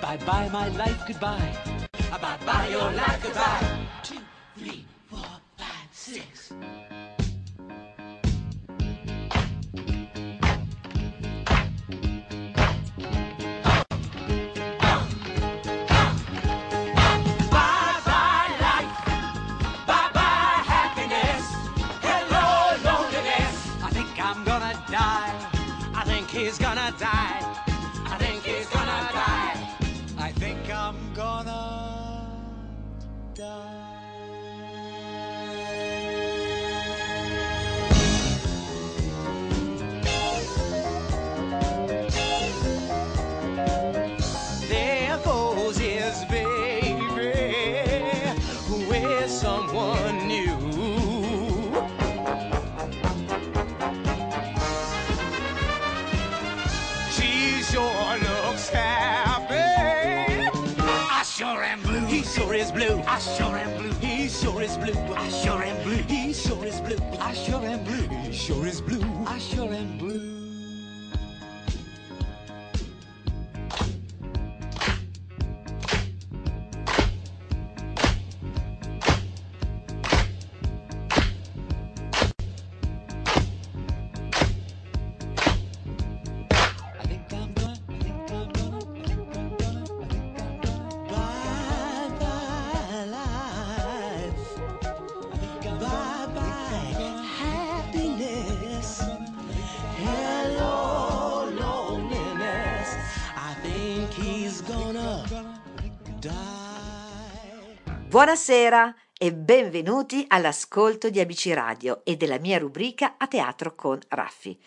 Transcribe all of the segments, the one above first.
Bye bye, my life goodbye. Bye bye, your life goodbye. Two, three, four, five, six. Buonasera e benvenuti all'ascolto di ABC Radio e della mia rubrica A Teatro con Raffi.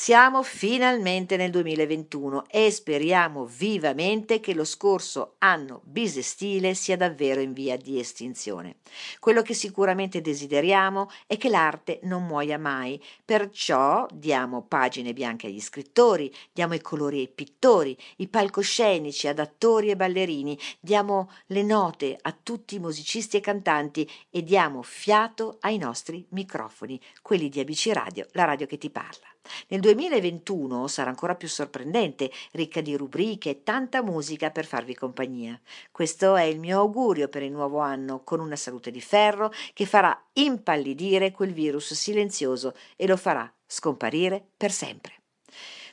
Siamo finalmente nel 2021 e speriamo vivamente che lo scorso anno bisestile sia davvero in via di estinzione. Quello che sicuramente desideriamo è che l'arte non muoia mai, perciò diamo pagine bianche agli scrittori, diamo i colori ai pittori, i palcoscenici ad attori e ballerini, diamo le note a tutti i musicisti e cantanti e diamo fiato ai nostri microfoni, quelli di ABC Radio, la radio che ti parla. Nel 2021 sarà ancora più sorprendente, ricca di rubriche e tanta musica per farvi compagnia. Questo è il mio augurio per il nuovo anno, con una salute di ferro che farà impallidire quel virus silenzioso e lo farà scomparire per sempre.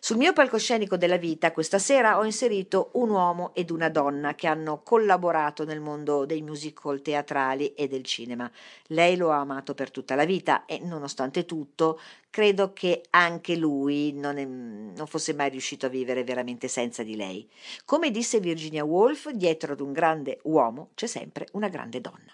Sul mio palcoscenico della vita questa sera ho inserito un uomo ed una donna che hanno collaborato nel mondo dei musical teatrali e del cinema. Lei lo ha amato per tutta la vita e nonostante tutto credo che anche lui non, è- non fosse mai riuscito a vivere veramente senza di lei. Come disse Virginia Woolf, dietro ad un grande uomo c'è sempre una grande donna.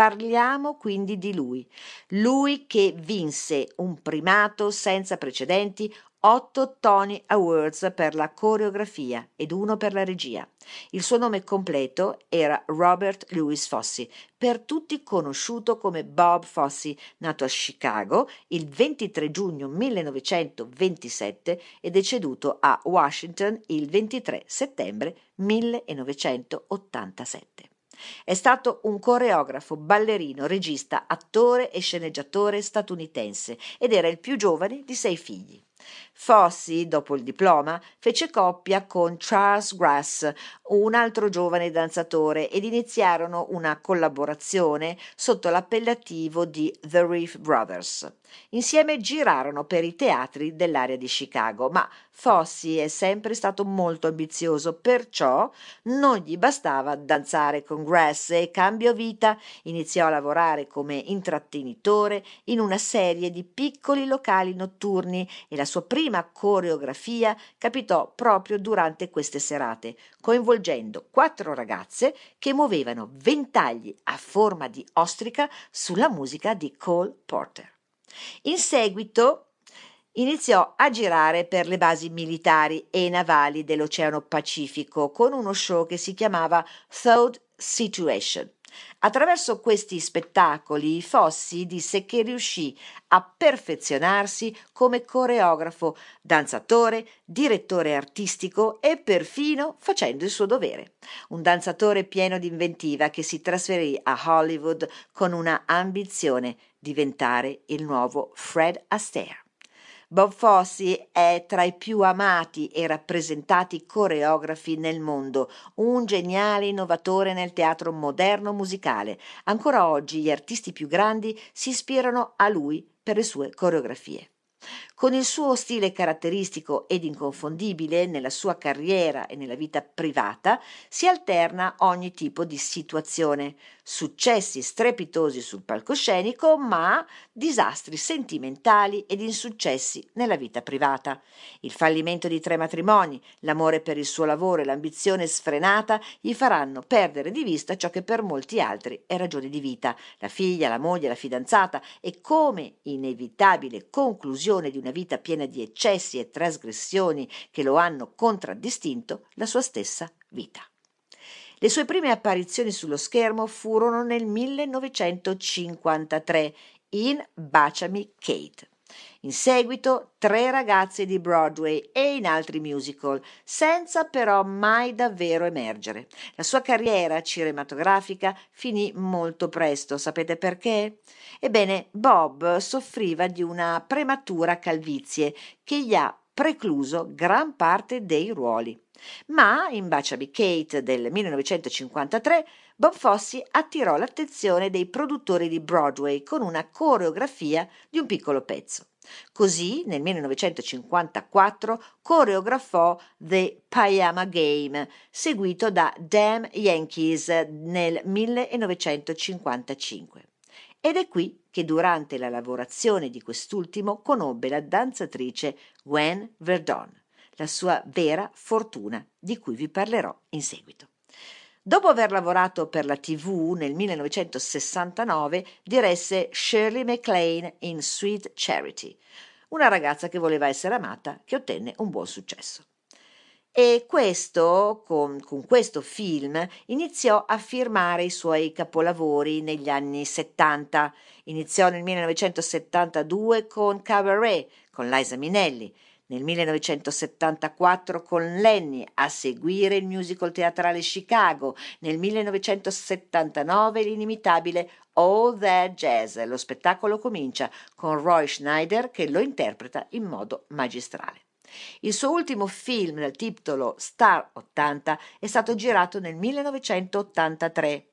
Parliamo quindi di lui, lui che vinse un primato senza precedenti, otto Tony Awards per la coreografia ed uno per la regia. Il suo nome completo era Robert Louis Fosse, per tutti conosciuto come Bob Fosse, nato a Chicago il 23 giugno 1927 e deceduto a Washington il 23 settembre 1987. È stato un coreografo, ballerino, regista, attore e sceneggiatore statunitense ed era il più giovane di sei figli. Fossey, dopo il diploma, fece coppia con Charles Grass, un altro giovane danzatore, ed iniziarono una collaborazione sotto l'appellativo di The Reef Brothers. Insieme girarono per i teatri dell'area di Chicago, ma Fossey è sempre stato molto ambizioso, perciò non gli bastava danzare con Grass e cambio vita, iniziò a lavorare come intrattenitore in una serie di piccoli locali notturni e la sua prima coreografia capitò proprio durante queste serate, coinvolgendo quattro ragazze che muovevano ventagli a forma di ostrica sulla musica di Cole Porter. In seguito iniziò a girare per le basi militari e navali dell'Oceano Pacifico con uno show che si chiamava Thought Situation. Attraverso questi spettacoli Fossi disse che riuscì a perfezionarsi come coreografo, danzatore, direttore artistico e perfino facendo il suo dovere. Un danzatore pieno di inventiva che si trasferì a Hollywood con una ambizione diventare il nuovo Fred Astaire. Bob Fosse è tra i più amati e rappresentati coreografi nel mondo, un geniale innovatore nel teatro moderno musicale. Ancora oggi gli artisti più grandi si ispirano a lui per le sue coreografie. Con il suo stile caratteristico ed inconfondibile nella sua carriera e nella vita privata si alterna ogni tipo di situazione, successi strepitosi sul palcoscenico, ma disastri sentimentali ed insuccessi nella vita privata. Il fallimento di tre matrimoni, l'amore per il suo lavoro e l'ambizione sfrenata gli faranno perdere di vista ciò che per molti altri è ragione di vita, la figlia, la moglie, la fidanzata e come inevitabile conclusione di una vita piena di eccessi e trasgressioni che lo hanno contraddistinto la sua stessa vita. Le sue prime apparizioni sullo schermo furono nel 1953 in Baciami Kate. In seguito tre ragazze di Broadway e in altri musical, senza però mai davvero emergere. La sua carriera cinematografica finì molto presto, sapete perché? Ebbene, Bob soffriva di una prematura calvizie che gli ha precluso gran parte dei ruoli. Ma in Baciami Kate del 1953 Bob Fosse attirò l'attenzione dei produttori di Broadway con una coreografia di un piccolo pezzo. Così nel 1954 coreografò The Pajama Game, seguito da Damn Yankees nel 1955. Ed è qui che durante la lavorazione di quest'ultimo conobbe la danzatrice Gwen Verdon, la sua vera fortuna, di cui vi parlerò in seguito. Dopo aver lavorato per la TV nel 1969, diresse Shirley MacLaine in Sweet Charity, una ragazza che voleva essere amata, che ottenne un buon successo. E questo, con, con, questo film, iniziò a firmare i suoi capolavori negli anni 70. Iniziò nel 1972 con Cabaret, con Liza Minnelli, nel 1974 con Lenny, a seguire il musical teatrale Chicago, nel 1979 l'inimitabile All That Jazz. Lo spettacolo comincia con Roy Schneider che lo interpreta in modo magistrale. Il suo ultimo film dal titolo Star 80 è stato girato nel 1983.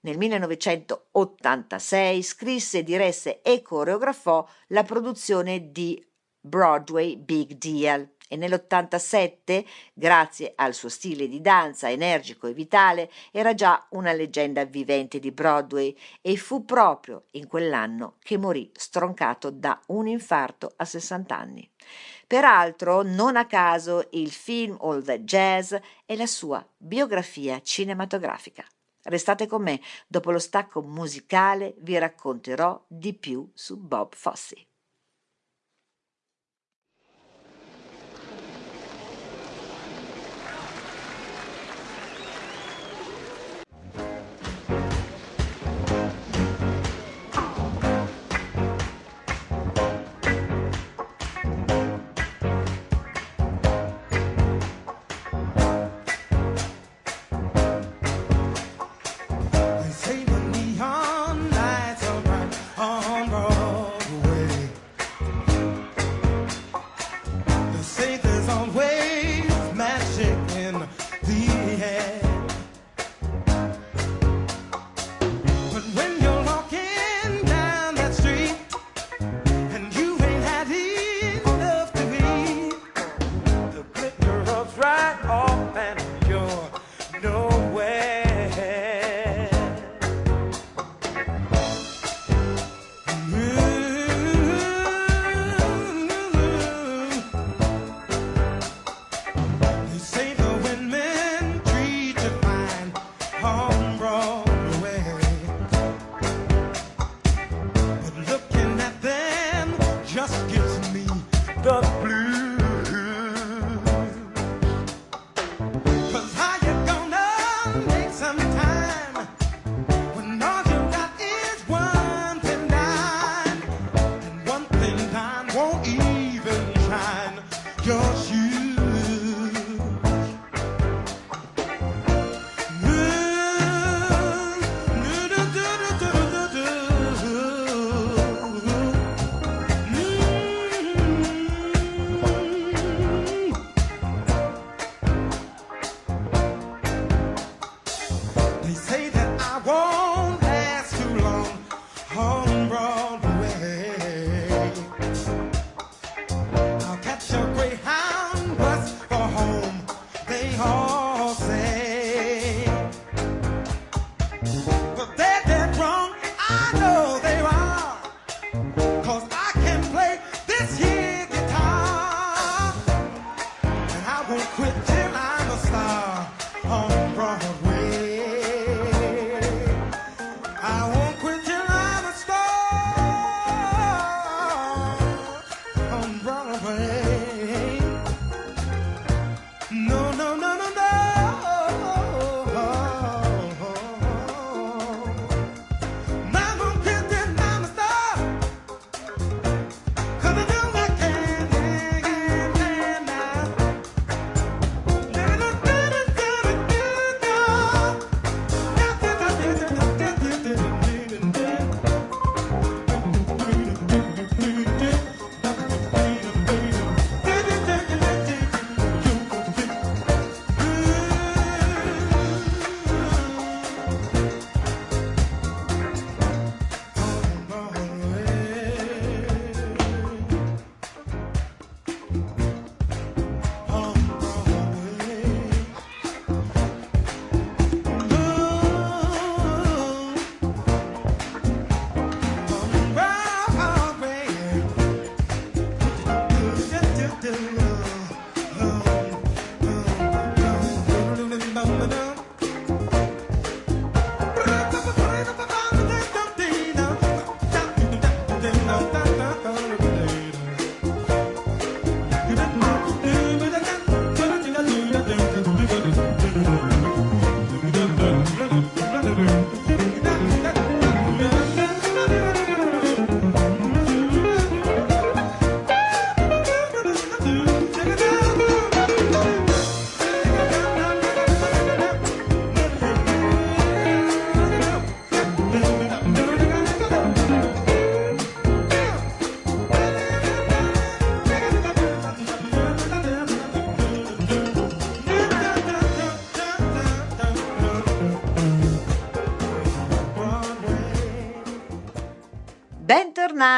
Nel 1986 scrisse, diresse e coreografò la produzione di Broadway Big Deal e nell'87, grazie al suo stile di danza energico e vitale, era già una leggenda vivente di Broadway e fu proprio in quell'anno che morì stroncato da un infarto a 60 anni. Peraltro, non a caso, il film All the Jazz è la sua biografia cinematografica. Restate con me, dopo lo stacco musicale vi racconterò di più su Bob Fosse.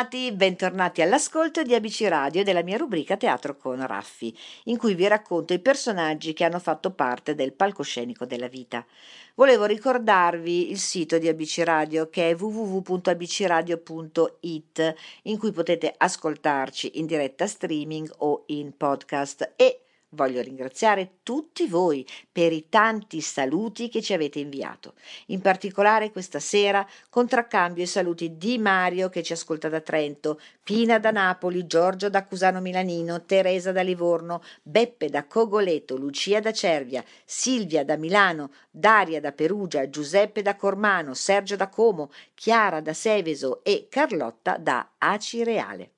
Bentornati, bentornati all'ascolto di ABC Radio della mia rubrica Teatro con Raffi, in cui vi racconto i personaggi che hanno fatto parte del palcoscenico della vita. Volevo ricordarvi il sito di ABC Radio che è www.abcradio.it in cui potete ascoltarci in diretta streaming o in podcast e Voglio ringraziare tutti voi per i tanti saluti che ci avete inviato. In particolare questa sera contraccambio i saluti di Mario che ci ascolta da Trento, Pina da Napoli, Giorgio da Cusano Milanino, Teresa da Livorno, Beppe da Cogoleto, Lucia da Cervia, Silvia da Milano, Daria da Perugia, Giuseppe da Cormano, Sergio da Como, Chiara da Seveso e Carlotta da Acireale.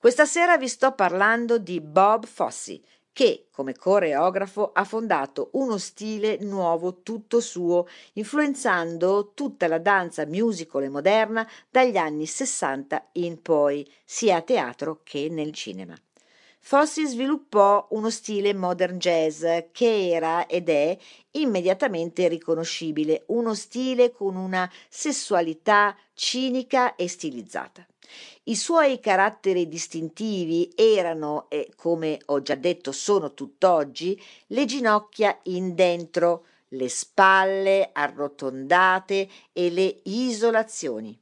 Questa sera vi sto parlando di Bob Fosse che come coreografo ha fondato uno stile nuovo tutto suo, influenzando tutta la danza musical e moderna dagli anni 60 in poi, sia a teatro che nel cinema. Fossi sviluppò uno stile modern jazz che era ed è immediatamente riconoscibile, uno stile con una sessualità cinica e stilizzata. I suoi caratteri distintivi erano, e come ho già detto sono tutt'oggi, le ginocchia in dentro, le spalle arrotondate e le isolazioni.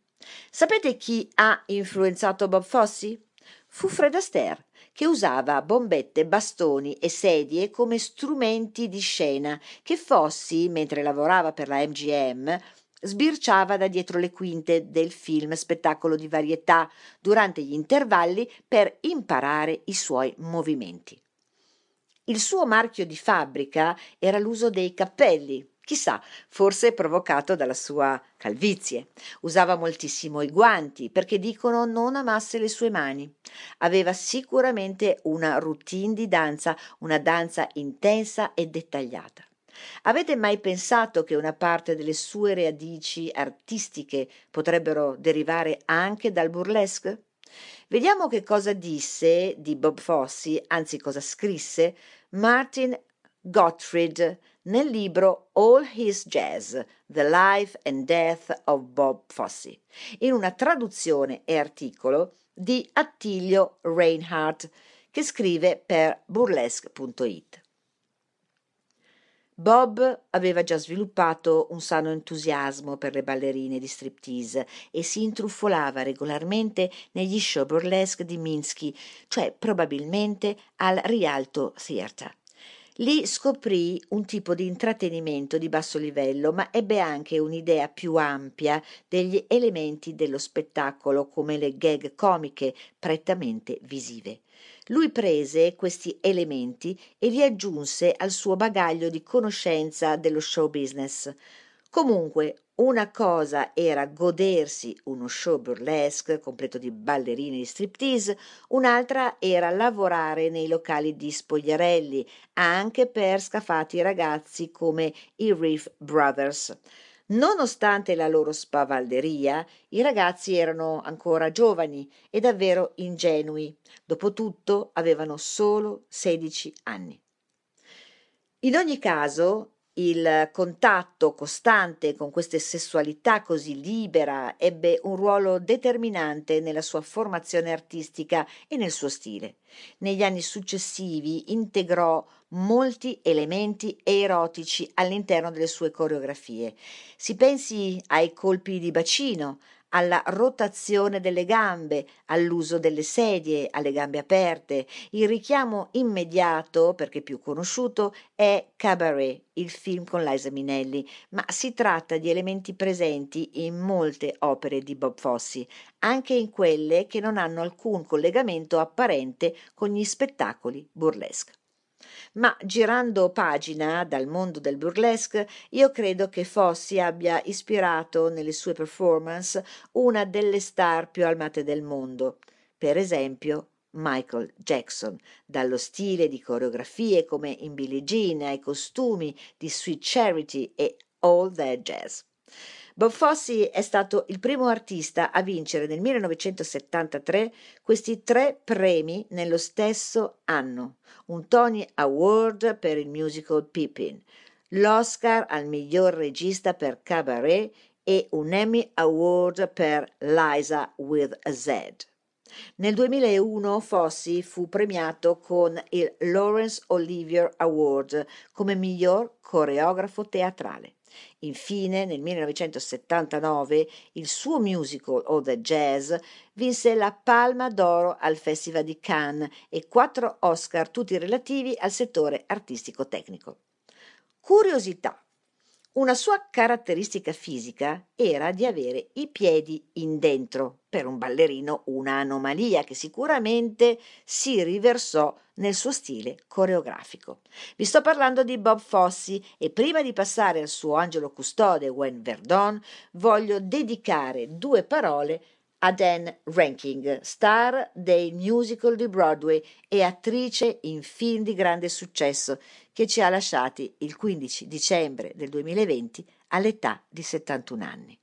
Sapete chi ha influenzato Bob Fosse? Fu Fred Astaire, che usava bombette, bastoni e sedie come strumenti di scena che Fossi, mentre lavorava per la MGM, sbirciava da dietro le quinte del film spettacolo di varietà durante gli intervalli per imparare i suoi movimenti. Il suo marchio di fabbrica era l'uso dei cappelli, chissà, forse provocato dalla sua calvizie. Usava moltissimo i guanti perché dicono non amasse le sue mani. Aveva sicuramente una routine di danza, una danza intensa e dettagliata. Avete mai pensato che una parte delle sue radici artistiche potrebbero derivare anche dal burlesque? Vediamo che cosa disse di Bob Fosse, anzi cosa scrisse, Martin Gottfried nel libro All His Jazz, The Life and Death of Bob Fosse, in una traduzione e articolo di Attilio Reinhardt, che scrive per burlesque.it. Bob aveva già sviluppato un sano entusiasmo per le ballerine di striptease e si intrufolava regolarmente negli show burlesque di Minsky, cioè probabilmente al Rialto Theatre. Lì scoprì un tipo di intrattenimento di basso livello, ma ebbe anche un'idea più ampia degli elementi dello spettacolo come le gag comiche prettamente visive. Lui prese questi elementi e li aggiunse al suo bagaglio di conoscenza dello show business. Comunque, una cosa era godersi uno show burlesque completo di ballerine di striptease, un'altra era lavorare nei locali di spogliarelli, anche per scafati ragazzi come i Reef Brothers. Nonostante la loro spavalderia, i ragazzi erano ancora giovani e davvero ingenui. Dopotutto avevano solo 16 anni. In ogni caso, il contatto costante con questa sessualità così libera ebbe un ruolo determinante nella sua formazione artistica e nel suo stile. Negli anni successivi integrò molti elementi erotici all'interno delle sue coreografie. Si pensi ai colpi di bacino, alla rotazione delle gambe, all'uso delle sedie, alle gambe aperte. Il richiamo immediato, perché più conosciuto, è Cabaret, il film con Liza Minnelli, ma si tratta di elementi presenti in molte opere di Bob Fosse, anche in quelle che non hanno alcun collegamento apparente con gli spettacoli burlesque. Ma girando pagina dal mondo del burlesque, io credo che Fossi abbia ispirato nelle sue performance una delle star più amate del mondo, per esempio Michael Jackson, dallo stile di coreografie come in Billie Jean ai costumi di Sweet Charity e All That Jazz. Bob Fosse è stato il primo artista a vincere nel 1973 questi tre premi nello stesso anno, un Tony Award per il musical Pippin, l'Oscar al miglior regista per Cabaret e un Emmy Award per Liza with a Z. Nel 2001 Fosse fu premiato con il Laurence Olivier Award come miglior coreografo teatrale. Infine, nel 1979, il suo musical All the Jazz vinse la Palma d'Oro al Festival di Cannes e quattro Oscar, tutti relativi al settore artistico-tecnico. Curiosità. Una sua caratteristica fisica era di avere i piedi in dentro, per un ballerino una anomalia che sicuramente si riversò nel suo stile coreografico. Vi sto parlando di Bob Fosse e prima di passare al suo angelo custode Gwen Verdon voglio dedicare due parole a Dan Ranking, star dei musical di Broadway e attrice in film di grande successo, che ci ha lasciati il 15 dicembre del 2020 all'età di 71 anni.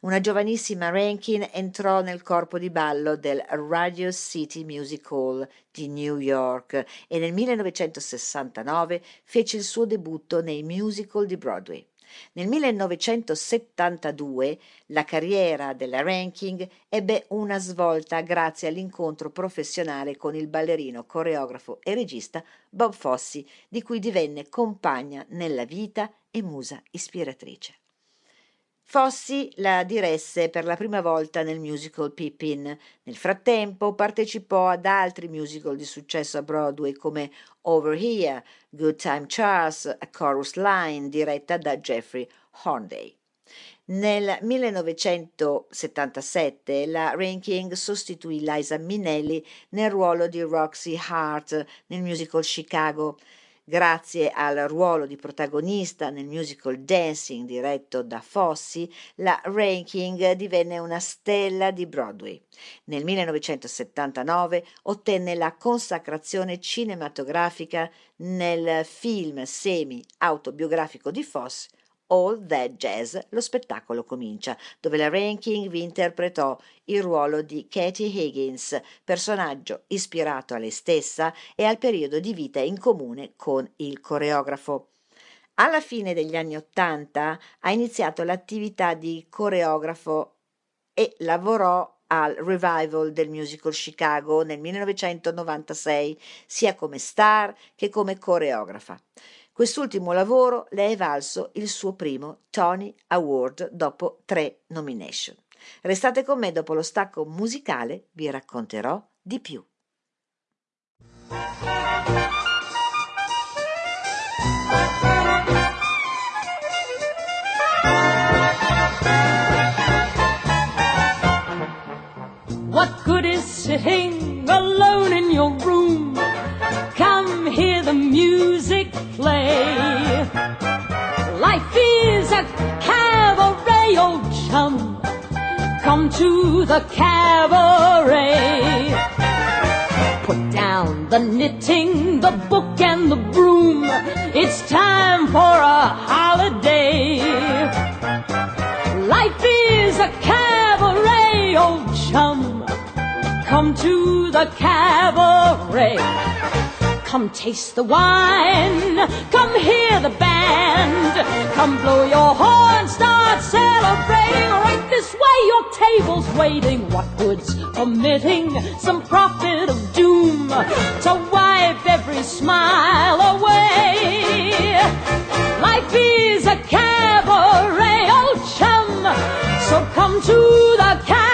Una giovanissima Rankin entrò nel corpo di ballo del Radio City Music Hall di New York e nel 1969 fece il suo debutto nei musical di Broadway. Nel 1972 la carriera della Ranking ebbe una svolta grazie all'incontro professionale con il ballerino, coreografo e regista Bob Fosse, di cui divenne compagna nella vita e musa ispiratrice. Fossi la diresse per la prima volta nel musical Pippin. Nel frattempo partecipò ad altri musical di successo a Broadway come Over Here, Good Time Charles, A Chorus Line diretta da Jeffrey Hornday. Nel 1977 la Ranking sostituì Liza Minnelli nel ruolo di Roxy Hart nel musical Chicago. Grazie al ruolo di protagonista nel musical Dancing diretto da Fosse, la Ranking divenne una stella di Broadway. Nel 1979 ottenne la consacrazione cinematografica nel film semi-autobiografico di Fosse All That Jazz, lo spettacolo comincia, dove la Ranking vi interpretò il ruolo di Katie Higgins, personaggio ispirato a lei stessa e al periodo di vita in comune con il coreografo. Alla fine degli anni Ottanta ha iniziato l'attività di coreografo e lavorò al revival del musical Chicago nel 1996, sia come star che come coreografa. Quest'ultimo lavoro le è valso il suo primo Tony Award dopo tre nomination. Restate con me dopo lo stacco musicale, vi racconterò di più. What good is sitting alone in your room? Play. Life is a cabaret, old chum. Come to the cabaret. Put down the knitting, the book, and the broom. It's time for a holiday. Life is a cabaret, old chum. Come to the cabaret. Come taste the wine. Come hear the band. Come blow your horn. Start celebrating. Right this way, your table's waiting. What good's omitting some prophet of doom to wipe every smile away? Life is a cabaret, old chum. So come to the cabaret.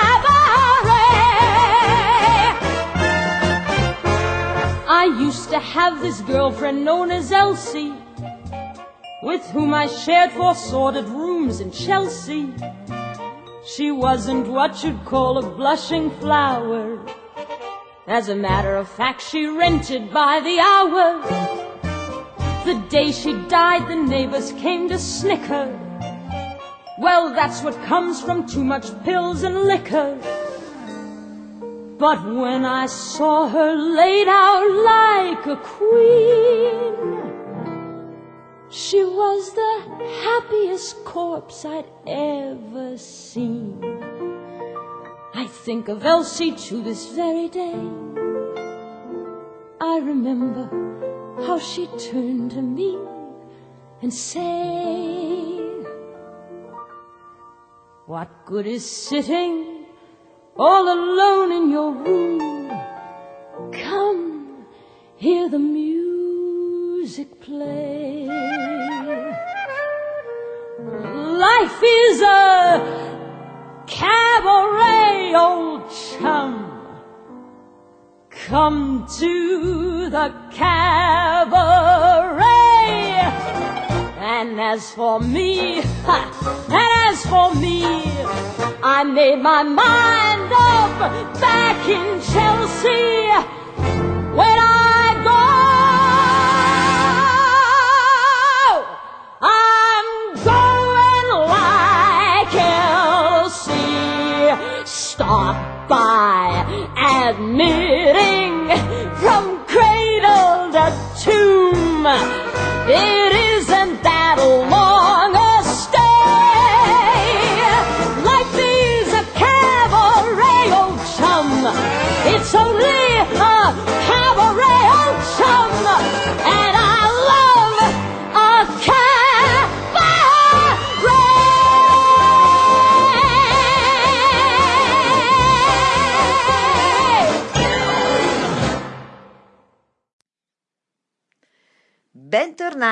To have this girlfriend known as Elsie, with whom I shared four sordid rooms in Chelsea. She wasn't what you'd call a blushing flower. As a matter of fact, she rented by the hour. The day she died, the neighbors came to snicker. Well, that's what comes from too much pills and liquor. But when I saw her laid out like a queen, she was the happiest corpse I'd ever seen. I think of Elsie to this very day. I remember how she turned to me and said, What good is sitting all alone in your room? Come, hear the music play. Life is a cabaret, old chum. Come to the cabaret. And as for me, and as for me, I made my mind up back in Chelsea. When I go, I'm going like Elsie. Stop by admitting from cradle to tomb.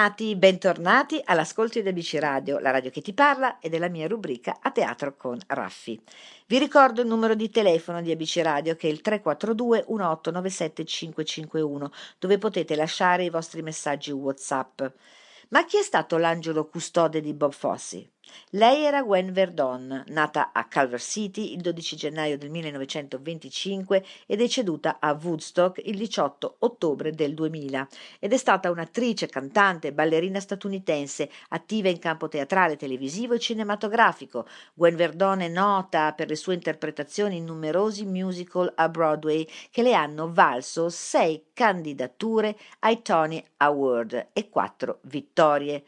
Bentornati, bentornati all'ascolto di ABC Radio, la radio che ti parla e della mia rubrica A Teatro con Raffi. Vi ricordo il numero di telefono di ABC Radio che è il 342 1897 551, dove potete lasciare i vostri messaggi WhatsApp. Ma chi è stato l'angelo custode di Bob Fosse? Lei era Gwen Verdon, nata a Culver City il 12 gennaio del 1925 e deceduta a Woodstock il 18 ottobre del 2000 ed è stata un'attrice, cantante e ballerina statunitense attiva in campo teatrale, televisivo e cinematografico. Gwen Verdon è nota per le sue interpretazioni in numerosi musical a Broadway che le hanno valso sei candidature ai Tony Award e quattro vittorie.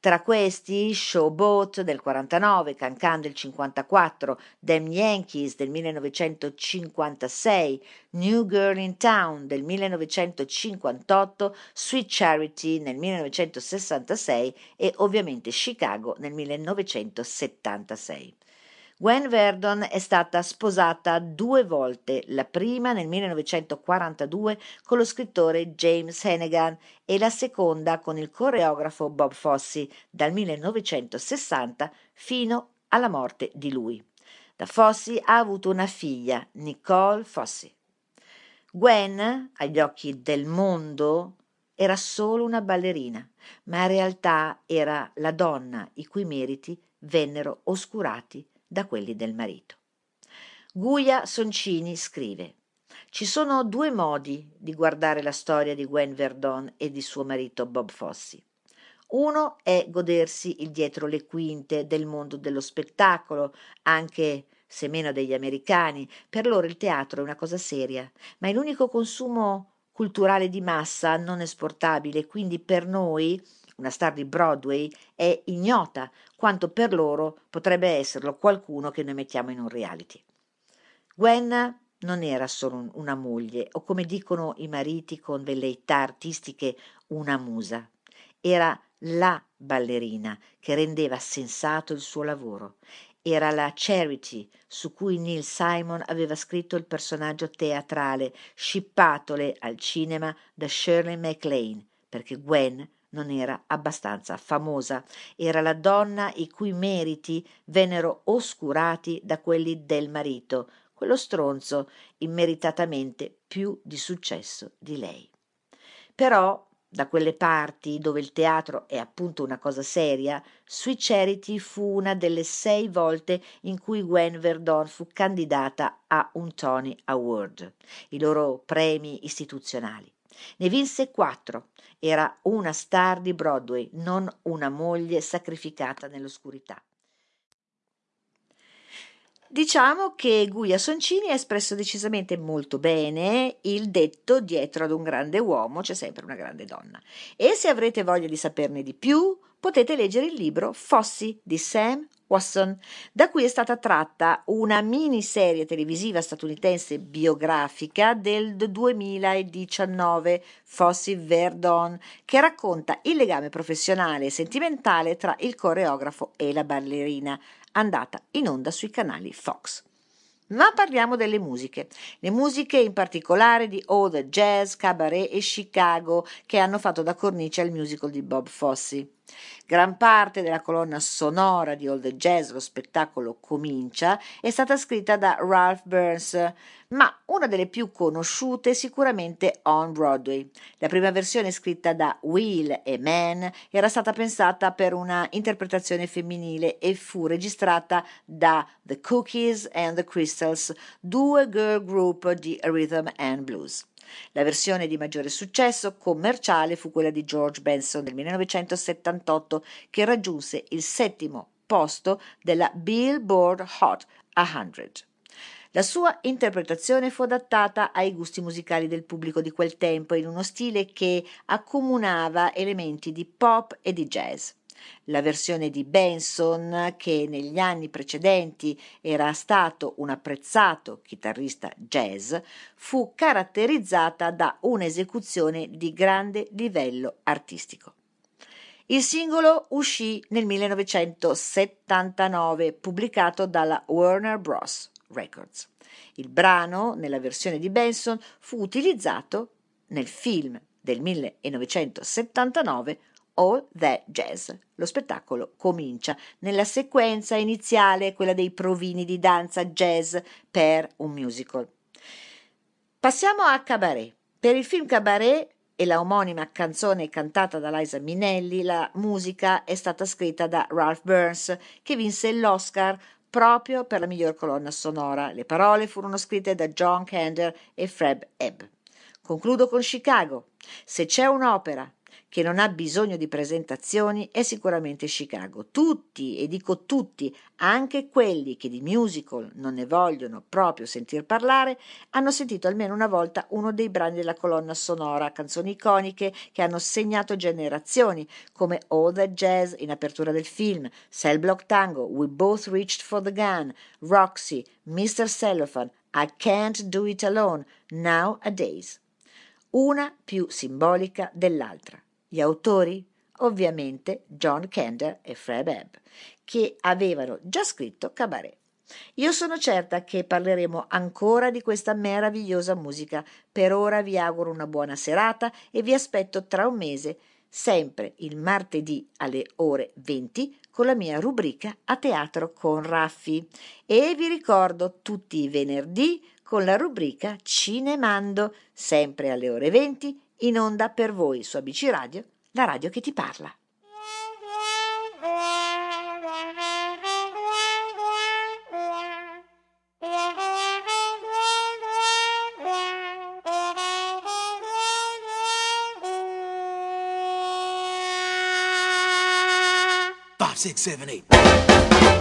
Tra questi Showboat del 49, Cancan del 54, Them Yankees del 1956, New Girl in Town del 1958, Sweet Charity nel 1966 e ovviamente Chicago nel 1976. Gwen Verdon è stata sposata due volte, la prima nel 1942 con lo scrittore James Hannigan e la seconda con il coreografo Bob Fosse dal 1960 fino alla morte di lui. Da Fosse ha avuto una figlia, Nicole Fosse. Gwen, agli occhi del mondo, era solo una ballerina, ma in realtà era la donna i cui meriti vennero oscurati da quelli del marito. Guia Soncini scrive ci sono due modi di guardare la storia di Gwen Verdon e di suo marito Bob Fosse. Uno è godersi il dietro le quinte del mondo dello spettacolo, anche se meno degli americani. Per loro il teatro è una cosa seria, ma è l'unico consumo culturale di massa non esportabile, quindi per noi una star di Broadway, è ignota, quanto per loro potrebbe esserlo qualcuno che noi mettiamo in un reality. Gwen non era solo una moglie, o come dicono i mariti con velleità artistiche, una musa. Era la ballerina che rendeva sensato il suo lavoro. Era la Charity su cui Neil Simon aveva scritto il personaggio teatrale, scippatole al cinema da Shirley MacLaine, perché Gwen non era abbastanza famosa, era la donna i cui meriti vennero oscurati da quelli del marito, quello stronzo immeritatamente più di successo di lei. Però da quelle parti dove il teatro è appunto una cosa seria, Sweet Charity fu una delle sei volte in cui Gwen Verdon fu candidata a un Tony Award, i loro premi istituzionali. Ne vinse quattro. Era una star di Broadway, non una moglie sacrificata nell'oscurità. Diciamo che Guia Soncini ha espresso decisamente molto bene il detto dietro ad un grande uomo c'è sempre una grande donna. E se avrete voglia di saperne di più, potete leggere il libro Fossi di Sam Watson, da cui è stata tratta una miniserie televisiva statunitense biografica del 2019, Fossi Verdon, che racconta il legame professionale e sentimentale tra il coreografo e la ballerina, andata in onda sui canali Fox. Ma parliamo delle musiche, le musiche in particolare di All the Jazz, Cabaret e Chicago che hanno fatto da cornice al musical di Bob Fosse. Gran parte della colonna sonora di All the Jazz, lo spettacolo comincia, è stata scritta da Ralph Burns, ma una delle più conosciute è sicuramente On Broadway. La prima versione scritta da Will e Man era stata pensata per una interpretazione femminile e fu registrata da The Cookies and the Crystals, due girl group di rhythm and blues. La versione di maggiore successo commerciale fu quella di George Benson del 1978 che raggiunse il settimo posto della Billboard Hot 100. La sua interpretazione fu adattata ai gusti musicali del pubblico di quel tempo in uno stile che accomunava elementi di pop e di jazz. La versione di Benson, che negli anni precedenti era stato un apprezzato chitarrista jazz, fu caratterizzata da un'esecuzione di grande livello artistico. Il singolo uscì nel 1979, pubblicato dalla Warner Bros. Records. Il brano, nella versione di Benson, fu utilizzato nel film del 1979 All That Jazz. Lo spettacolo comincia nella sequenza iniziale, quella dei provini di danza jazz per un musical. Passiamo a Cabaret. Per il film Cabaret e la omonima canzone cantata da Liza Minnelli, la musica è stata scritta da Ralph Burns, che vinse l'Oscar proprio per la miglior colonna sonora. Le parole furono scritte da John Kander e Fred Ebb. Concludo con Chicago. Se c'è un'opera che non ha bisogno di presentazioni è sicuramente Chicago. Tutti, e dico tutti, anche quelli che di musical non ne vogliono proprio sentir parlare, hanno sentito almeno una volta uno dei brani della colonna sonora, canzoni iconiche che hanno segnato generazioni, come All That Jazz in apertura del film, Cell Block Tango, We Both Reached for the Gun, Roxy, Mr. Cellophane, I Can't Do It Alone, Nowadays. Una più simbolica dell'altra. Gli autori? Ovviamente John Kander e Fred Ebb, che avevano già scritto Cabaret. Io sono certa che parleremo ancora di questa meravigliosa musica. Per ora vi auguro una buona serata e vi aspetto tra un mese, sempre il martedì alle ore 20, con la mia rubrica A Teatro con Raffi. E vi ricordo tutti i venerdì con la rubrica Cinemando, sempre alle ore 20 in onda per voi su ABC Radio, la radio che ti parla. Five, six, seven, eight.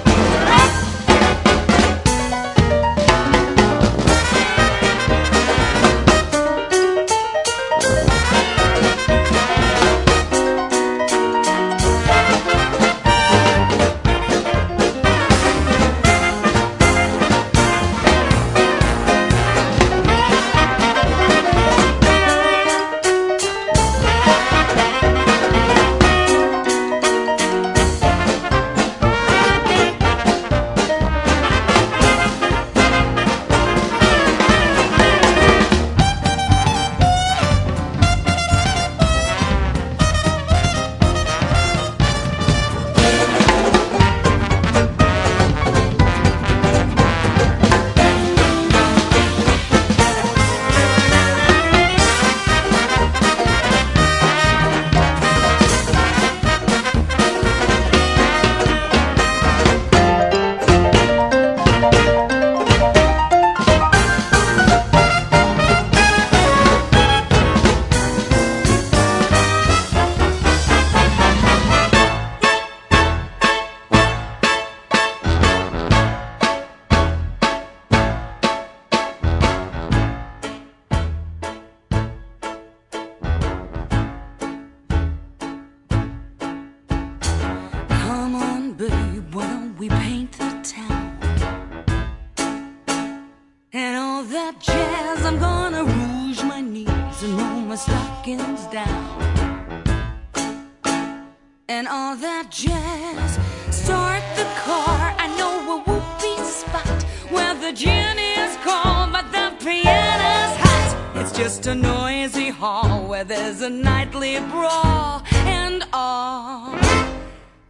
Jazz, start the car. I know a whoopee spot where the gin is cold, but the piano's hot. It's just a noisy hall where there's a nightly brawl and all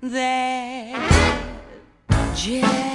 that jazz.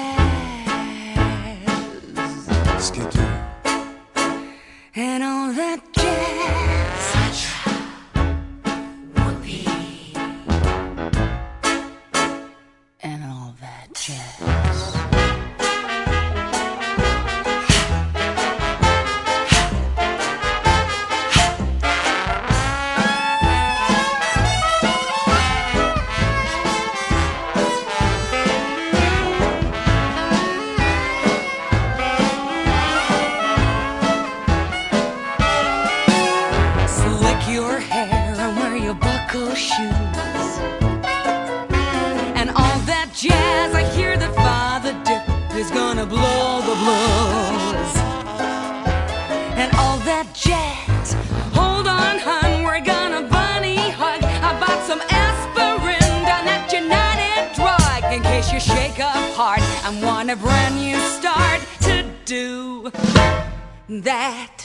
Shake up hard and want a brand new start to do that.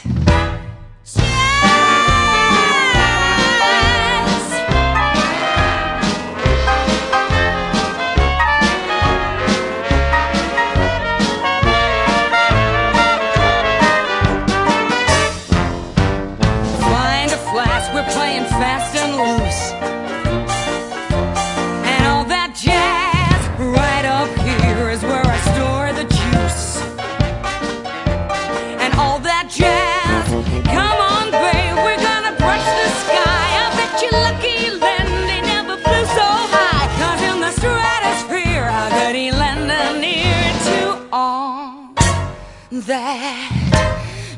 that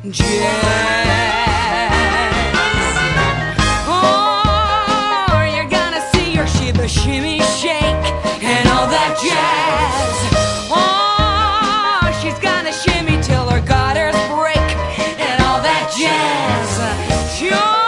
jazz. Or you're gonna see your shiba shimmy shake and all that jazz. oh, she's gonna shimmy till her gutters break and all that jazz. Sure.